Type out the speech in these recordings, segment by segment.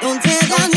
Don't tell them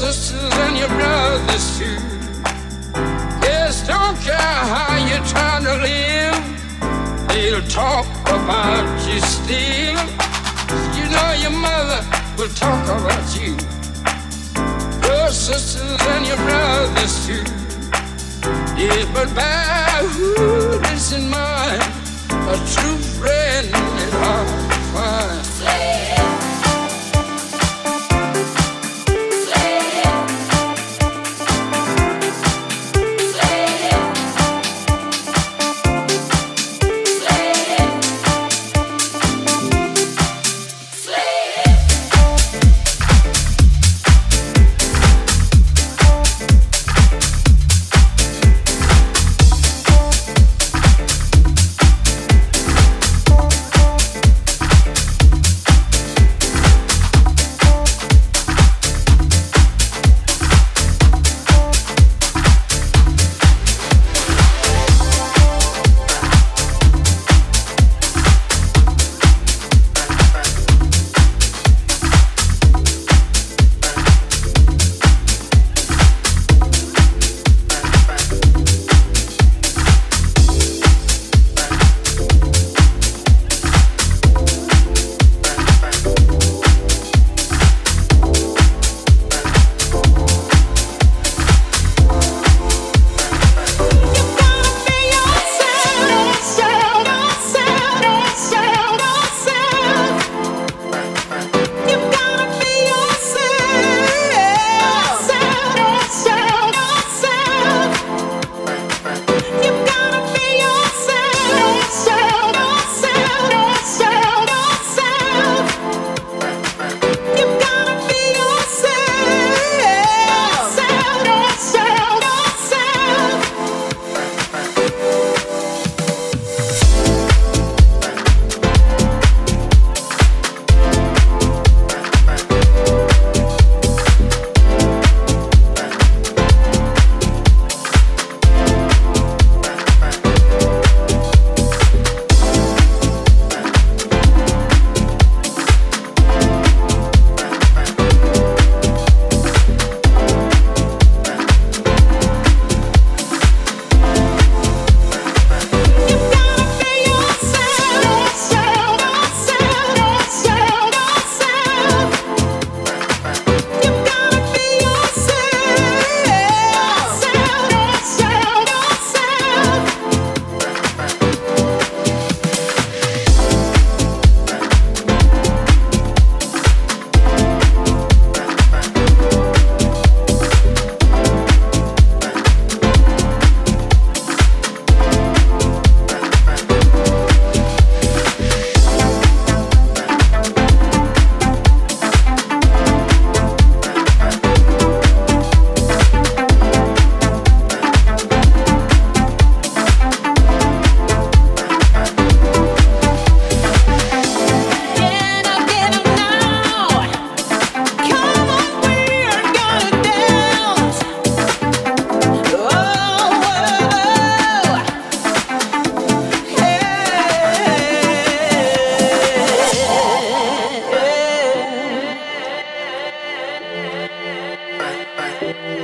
sisters and your brothers too. Yes, don't care how you're trying to live. They'll talk about you still. You know your mother will talk about you. Your sisters and your brothers too. Yeah, but by who is in mind, a true friend is hard to find. yeah.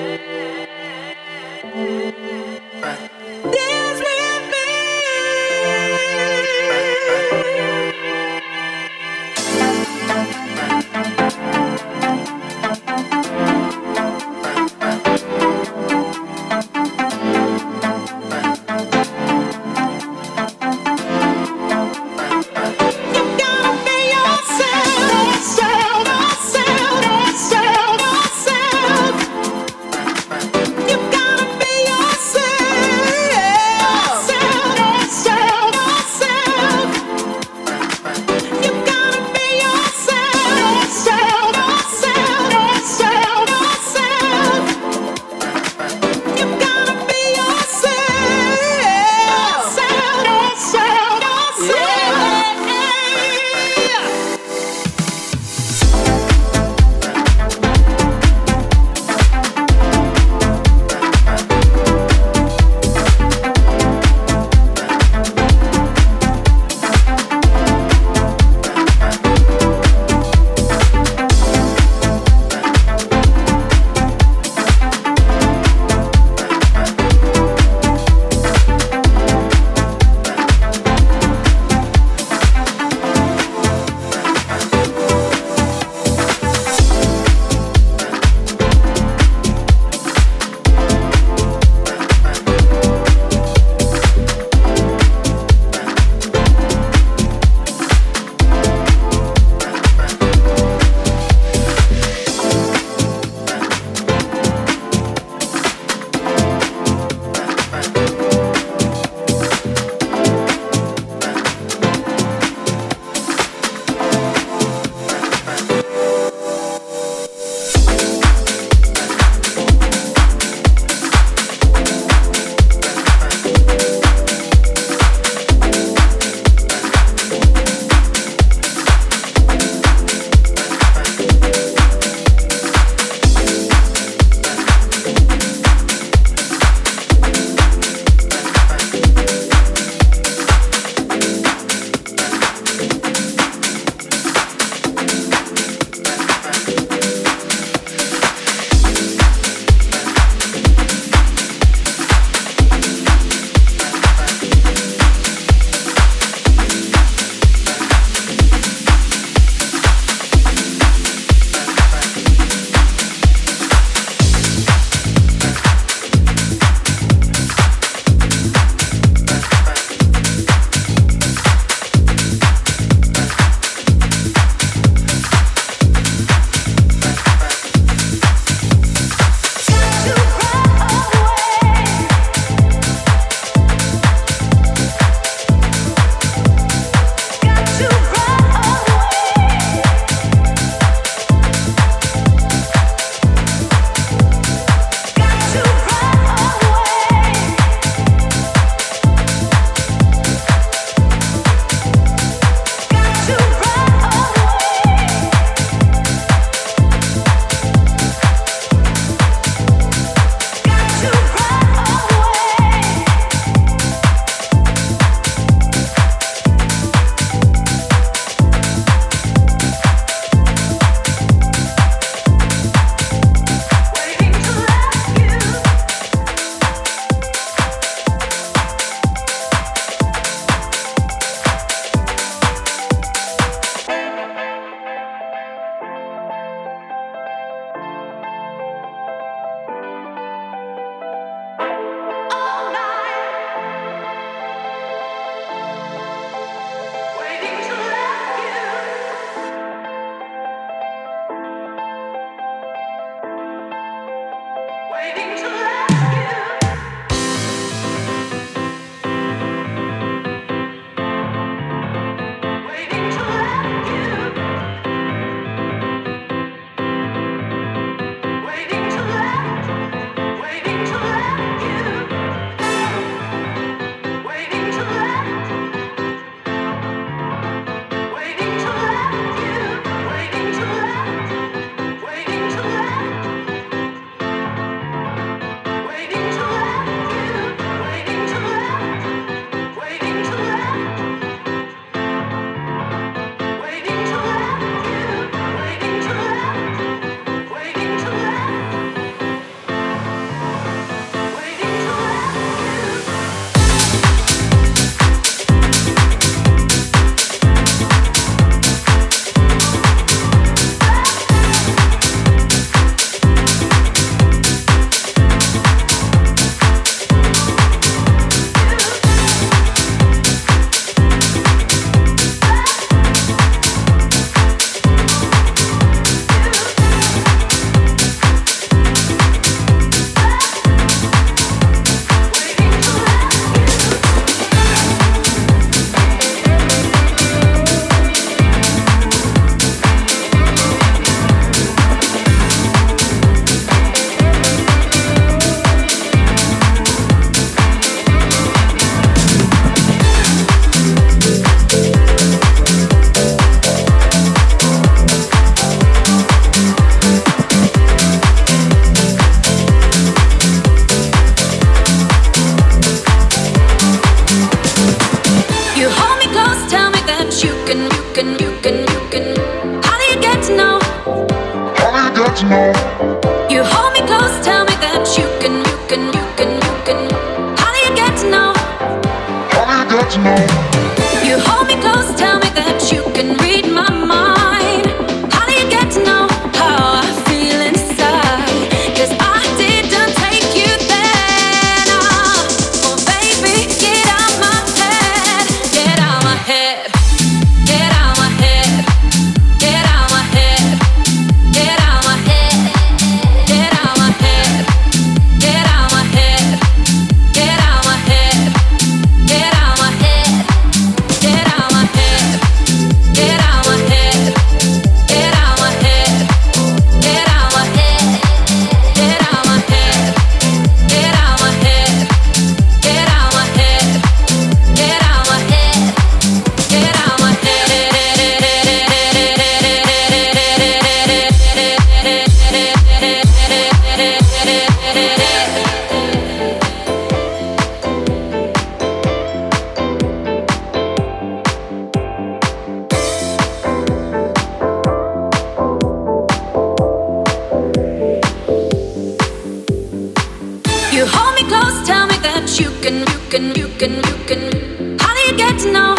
you hold me close, tell me that you can, you can, you can, you can. How do you get to know?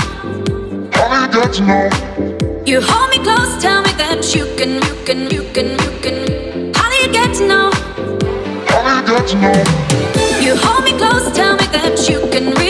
How do you get to know? You hold me close, tell me that you can, you can, you can, you can. How do you get to know? How do you get to know? You hold me close, tell me that you can. Re-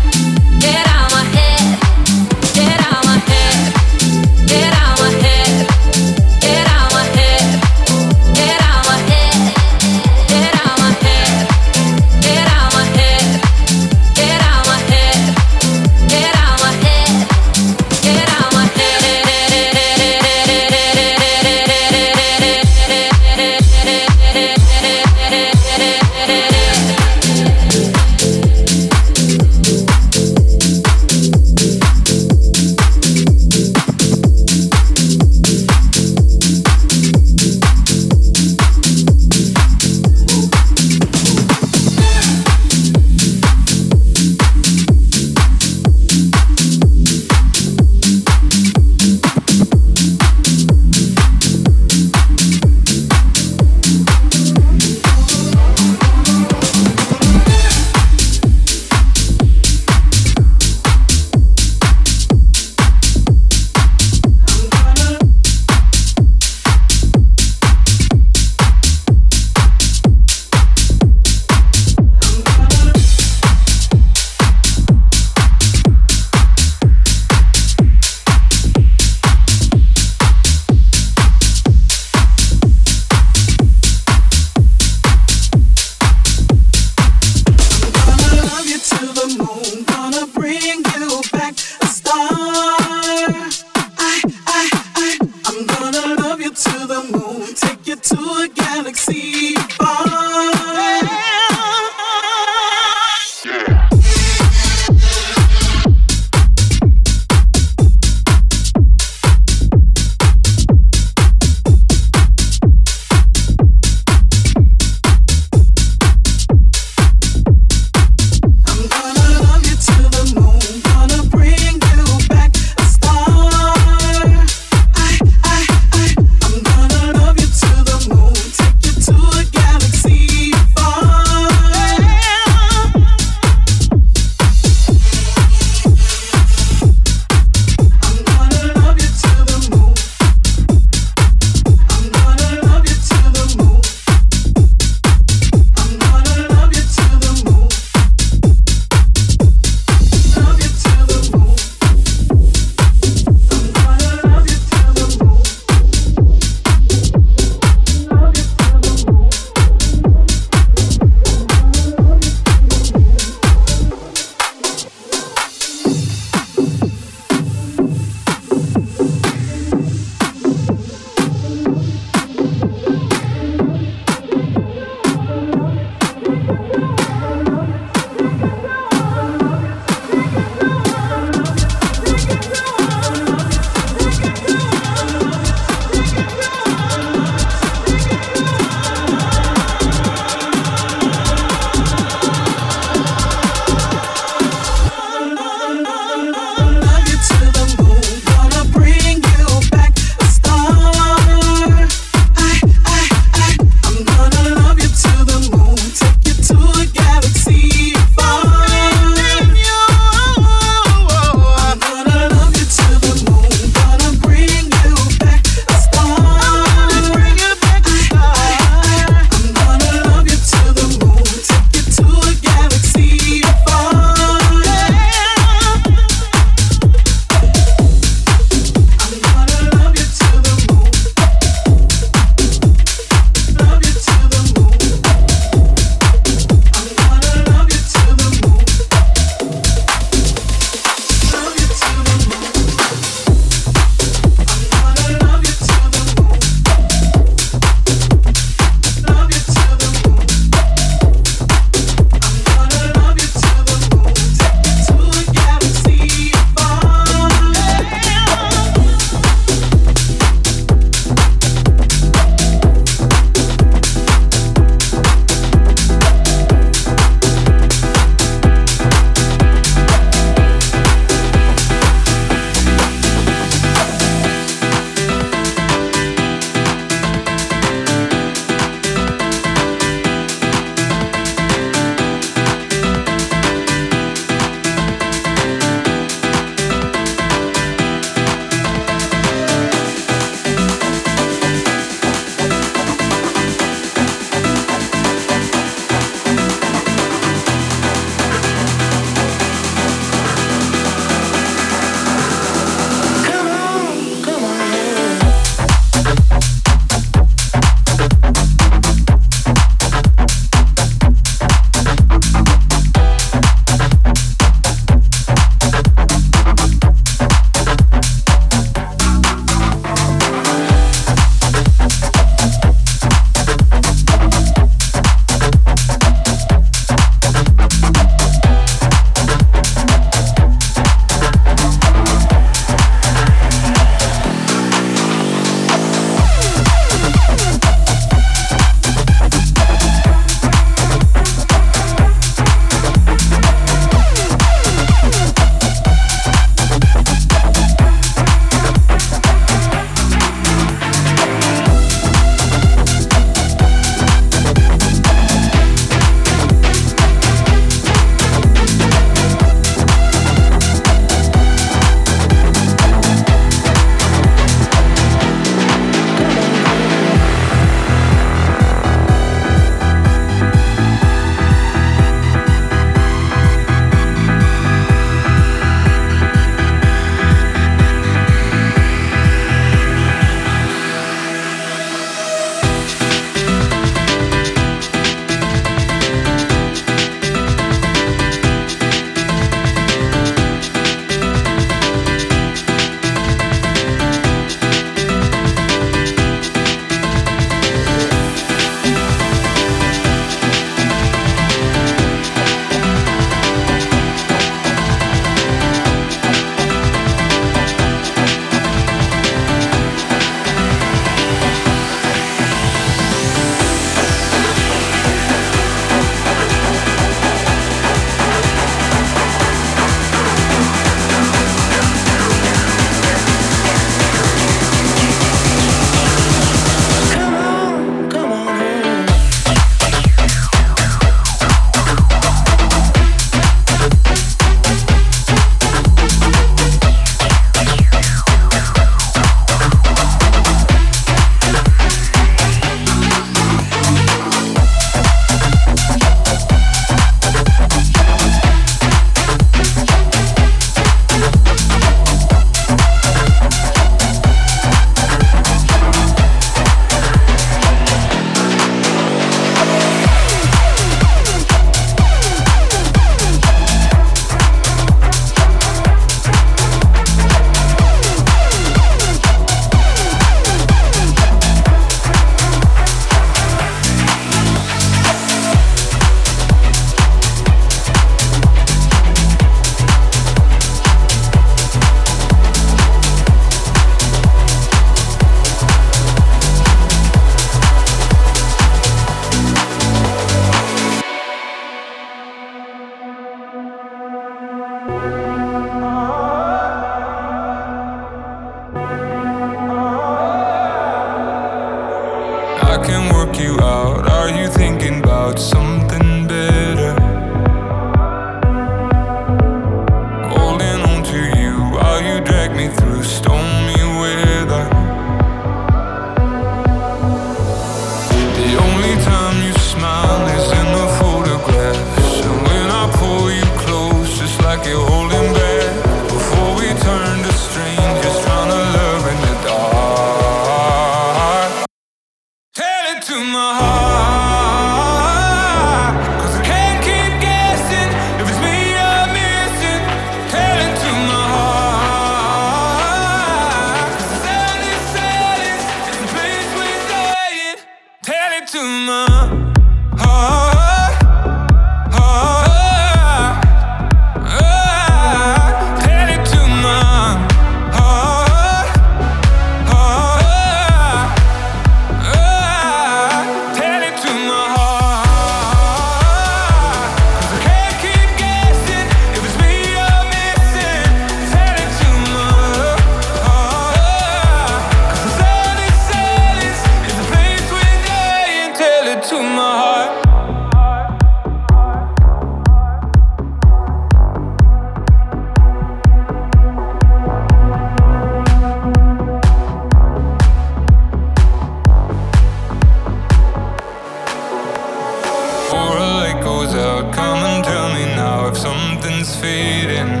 sun's fading.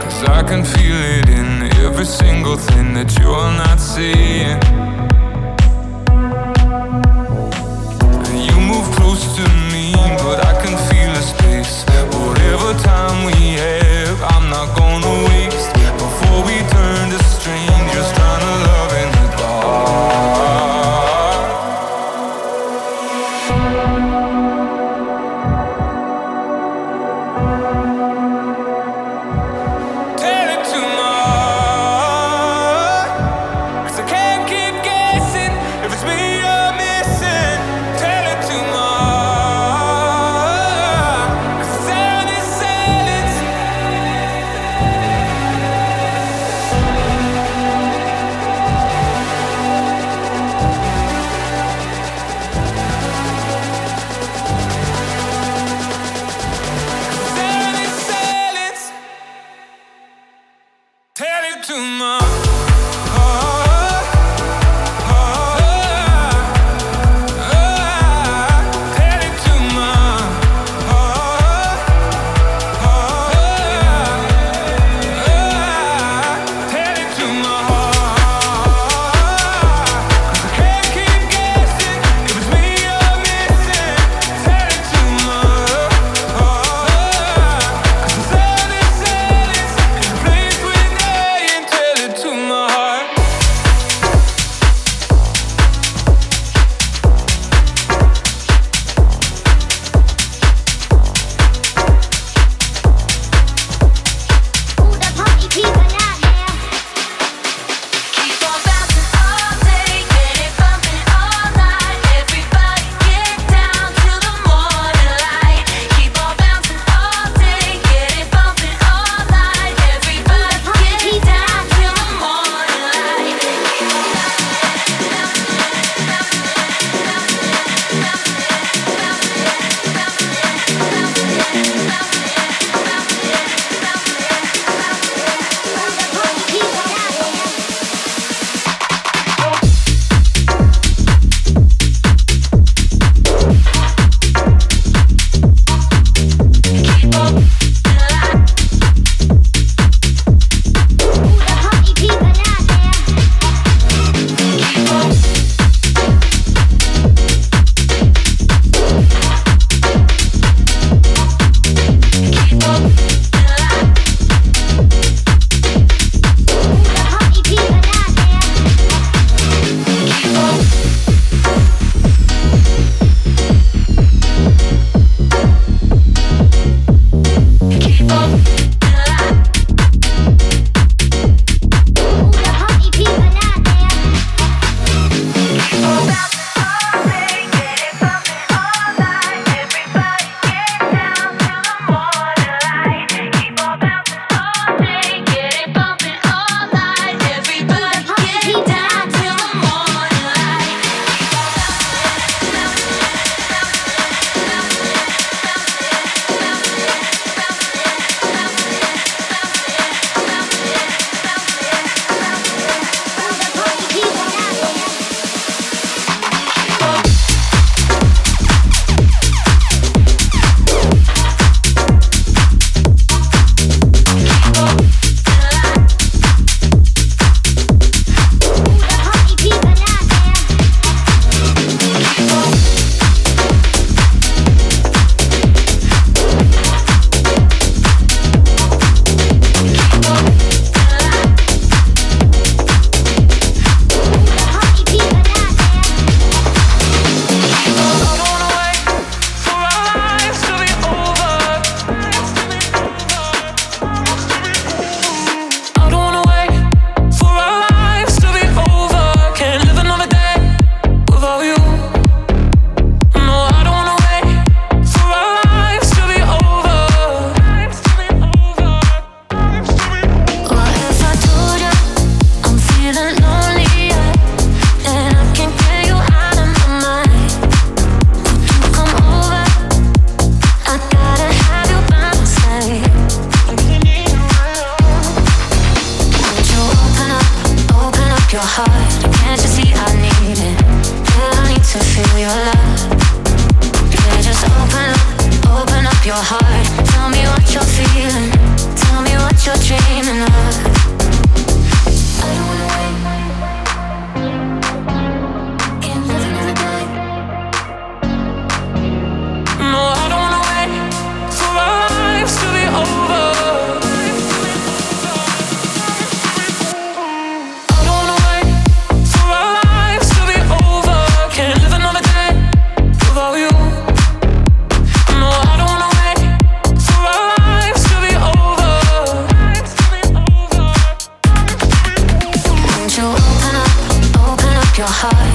Cause I can feel it in every single thing that you're not seeing. And you move close to me, but I can feel a space. Whatever time we have, no